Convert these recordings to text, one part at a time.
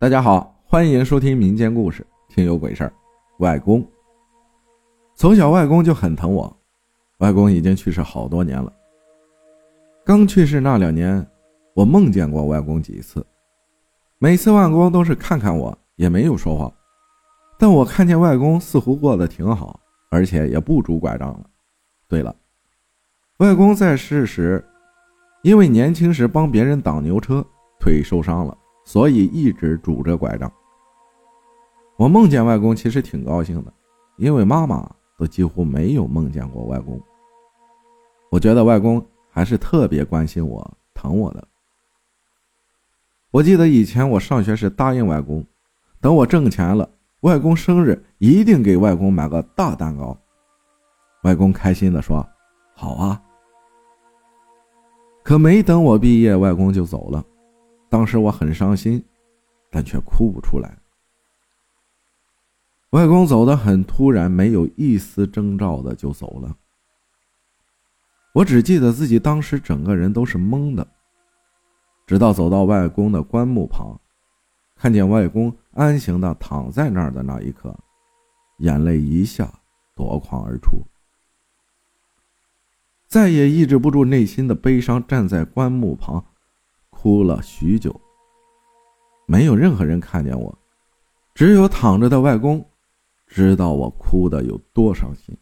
大家好，欢迎收听民间故事，听有鬼事儿。外公从小，外公就很疼我。外公已经去世好多年了。刚去世那两年，我梦见过外公几次，每次外公都是看看我，也没有说话。但我看见外公似乎过得挺好，而且也不拄拐杖了。对了，外公在世时，因为年轻时帮别人挡牛车，腿受伤了。所以一直拄着拐杖。我梦见外公，其实挺高兴的，因为妈妈都几乎没有梦见过外公。我觉得外公还是特别关心我、疼我的。我记得以前我上学时答应外公，等我挣钱了，外公生日一定给外公买个大蛋糕。外公开心的说：“好啊。”可没等我毕业，外公就走了。当时我很伤心，但却哭不出来。外公走得很突然，没有一丝征兆的就走了。我只记得自己当时整个人都是懵的，直到走到外公的棺木旁，看见外公安详的躺在那儿的那一刻，眼泪一下夺眶而出，再也抑制不住内心的悲伤，站在棺木旁。哭了许久，没有任何人看见我，只有躺着的外公知道我哭的有多伤心。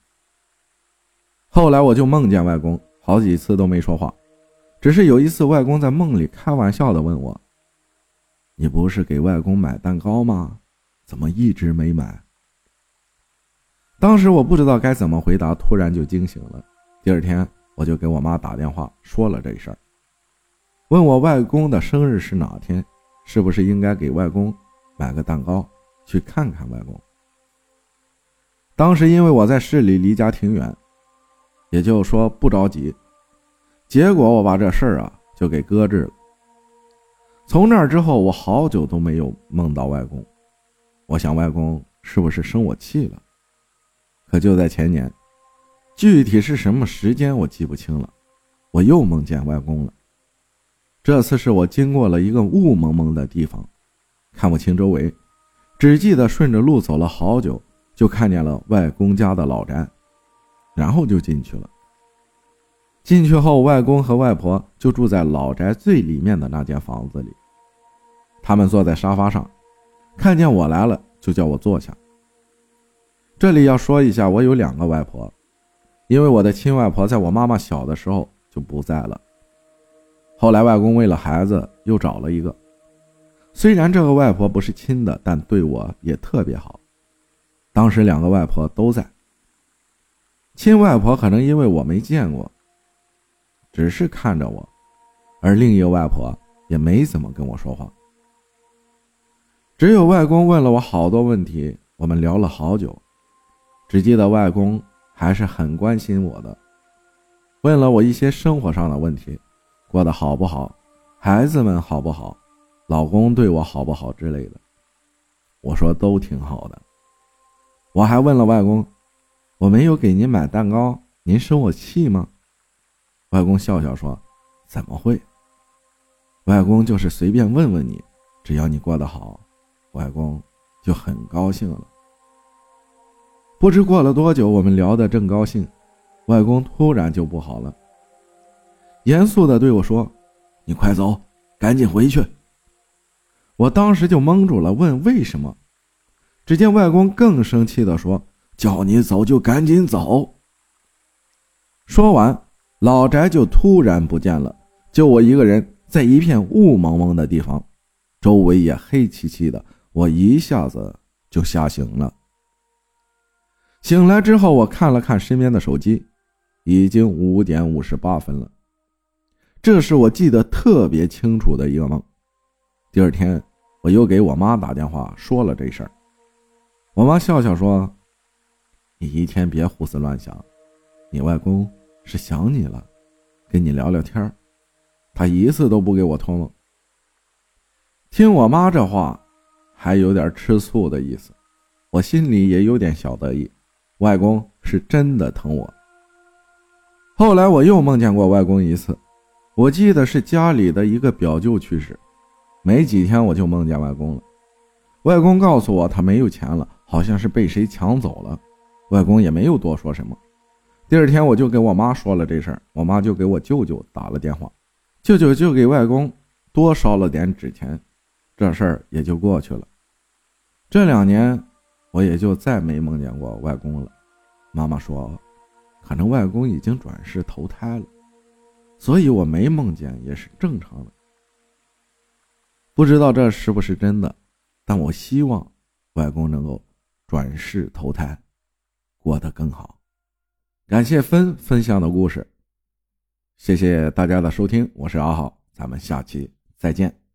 后来我就梦见外公好几次都没说话，只是有一次外公在梦里开玩笑的问我：“你不是给外公买蛋糕吗？怎么一直没买？”当时我不知道该怎么回答，突然就惊醒了。第二天我就给我妈打电话说了这事儿。问我外公的生日是哪天，是不是应该给外公买个蛋糕去看看外公？当时因为我在市里离家挺远，也就说不着急。结果我把这事儿啊就给搁置了。从那之后，我好久都没有梦到外公。我想外公是不是生我气了？可就在前年，具体是什么时间我记不清了，我又梦见外公了。这次是我经过了一个雾蒙蒙的地方，看不清周围，只记得顺着路走了好久，就看见了外公家的老宅，然后就进去了。进去后，外公和外婆就住在老宅最里面的那间房子里。他们坐在沙发上，看见我来了，就叫我坐下。这里要说一下，我有两个外婆，因为我的亲外婆在我妈妈小的时候就不在了。后来，外公为了孩子又找了一个。虽然这个外婆不是亲的，但对我也特别好。当时两个外婆都在。亲外婆可能因为我没见过，只是看着我，而另一个外婆也没怎么跟我说话。只有外公问了我好多问题，我们聊了好久。只记得外公还是很关心我的，问了我一些生活上的问题。过得好不好？孩子们好不好？老公对我好不好之类的？我说都挺好的。我还问了外公：“我没有给您买蛋糕，您生我气吗？”外公笑笑说：“怎么会？外公就是随便问问你，只要你过得好，外公就很高兴了。”不知过了多久，我们聊得正高兴，外公突然就不好了。严肃地对我说：“你快走，赶紧回去。”我当时就懵住了，问为什么。只见外公更生气地说：“叫你走就赶紧走。”说完，老宅就突然不见了，就我一个人在一片雾蒙蒙的地方，周围也黑漆漆的。我一下子就吓醒了。醒来之后，我看了看身边的手机，已经五点五十八分了。这是我记得特别清楚的一个梦。第二天，我又给我妈打电话说了这事儿。我妈笑笑说：“你一天别胡思乱想，你外公是想你了，跟你聊聊天他一次都不给我托梦。”听我妈这话，还有点吃醋的意思，我心里也有点小得意。外公是真的疼我。后来我又梦见过外公一次。我记得是家里的一个表舅去世，没几天我就梦见外公了。外公告诉我他没有钱了，好像是被谁抢走了。外公也没有多说什么。第二天我就给我妈说了这事儿，我妈就给我舅舅打了电话，舅舅就给外公多烧了点纸钱，这事儿也就过去了。这两年我也就再没梦见过外公了。妈妈说，可能外公已经转世投胎了，所以我没梦见也是正常的。不知道这是不是真的，但我希望外公能够转世投胎，过得更好。感谢分分享的故事，谢谢大家的收听，我是阿浩，咱们下期再见。